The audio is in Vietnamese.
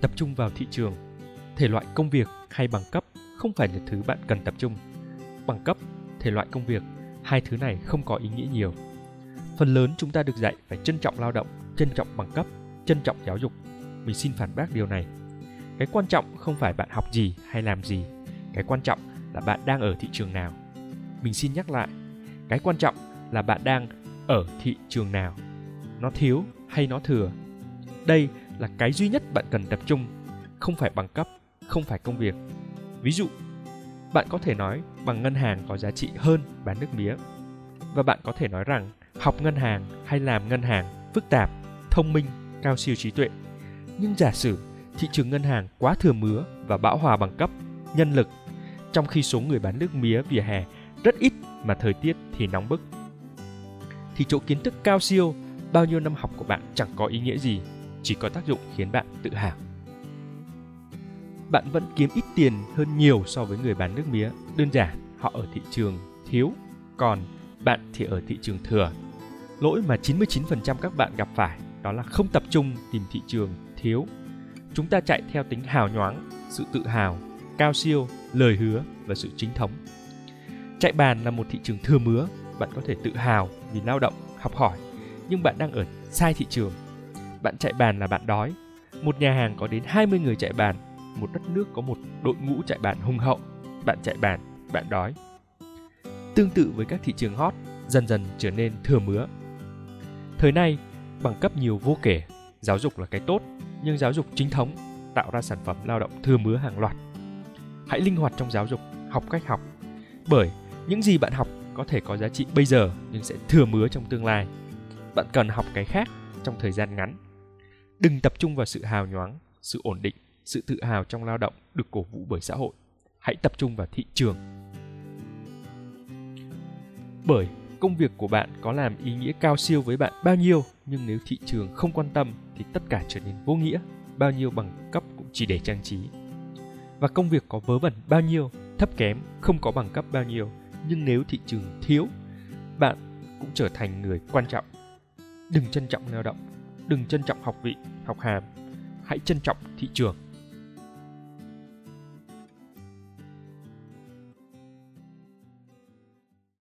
tập trung vào thị trường. Thể loại công việc hay bằng cấp không phải là thứ bạn cần tập trung. Bằng cấp, thể loại công việc, hai thứ này không có ý nghĩa nhiều. Phần lớn chúng ta được dạy phải trân trọng lao động, trân trọng bằng cấp, trân trọng giáo dục. Mình xin phản bác điều này. Cái quan trọng không phải bạn học gì hay làm gì. Cái quan trọng là bạn đang ở thị trường nào. Mình xin nhắc lại, cái quan trọng là bạn đang ở thị trường nào. Nó thiếu hay nó thừa? Đây là cái duy nhất bạn cần tập trung, không phải bằng cấp, không phải công việc. Ví dụ, bạn có thể nói bằng ngân hàng có giá trị hơn bán nước mía. Và bạn có thể nói rằng học ngân hàng hay làm ngân hàng phức tạp, thông minh, cao siêu trí tuệ. Nhưng giả sử thị trường ngân hàng quá thừa mứa và bão hòa bằng cấp, nhân lực, trong khi số người bán nước mía vỉa hè rất ít mà thời tiết thì nóng bức, thì chỗ kiến thức cao siêu bao nhiêu năm học của bạn chẳng có ý nghĩa gì chỉ có tác dụng khiến bạn tự hào. Bạn vẫn kiếm ít tiền hơn nhiều so với người bán nước mía. Đơn giản, họ ở thị trường thiếu, còn bạn thì ở thị trường thừa. Lỗi mà 99% các bạn gặp phải đó là không tập trung tìm thị trường thiếu. Chúng ta chạy theo tính hào nhoáng, sự tự hào, cao siêu, lời hứa và sự chính thống. Chạy bàn là một thị trường thừa mứa, bạn có thể tự hào vì lao động, học hỏi, nhưng bạn đang ở sai thị trường bạn chạy bàn là bạn đói. Một nhà hàng có đến 20 người chạy bàn, một đất nước có một đội ngũ chạy bàn hùng hậu. Bạn chạy bàn, bạn đói. Tương tự với các thị trường hot, dần dần trở nên thừa mứa. Thời nay, bằng cấp nhiều vô kể, giáo dục là cái tốt, nhưng giáo dục chính thống tạo ra sản phẩm lao động thừa mứa hàng loạt. Hãy linh hoạt trong giáo dục, học cách học. Bởi những gì bạn học có thể có giá trị bây giờ nhưng sẽ thừa mứa trong tương lai. Bạn cần học cái khác trong thời gian ngắn đừng tập trung vào sự hào nhoáng, sự ổn định, sự tự hào trong lao động được cổ vũ bởi xã hội. Hãy tập trung vào thị trường. Bởi công việc của bạn có làm ý nghĩa cao siêu với bạn bao nhiêu, nhưng nếu thị trường không quan tâm thì tất cả trở nên vô nghĩa, bao nhiêu bằng cấp cũng chỉ để trang trí. Và công việc có vớ vẩn bao nhiêu, thấp kém không có bằng cấp bao nhiêu, nhưng nếu thị trường thiếu, bạn cũng trở thành người quan trọng. Đừng trân trọng lao động đừng trân trọng học vị học hàm. Hãy trân trọng thị trường.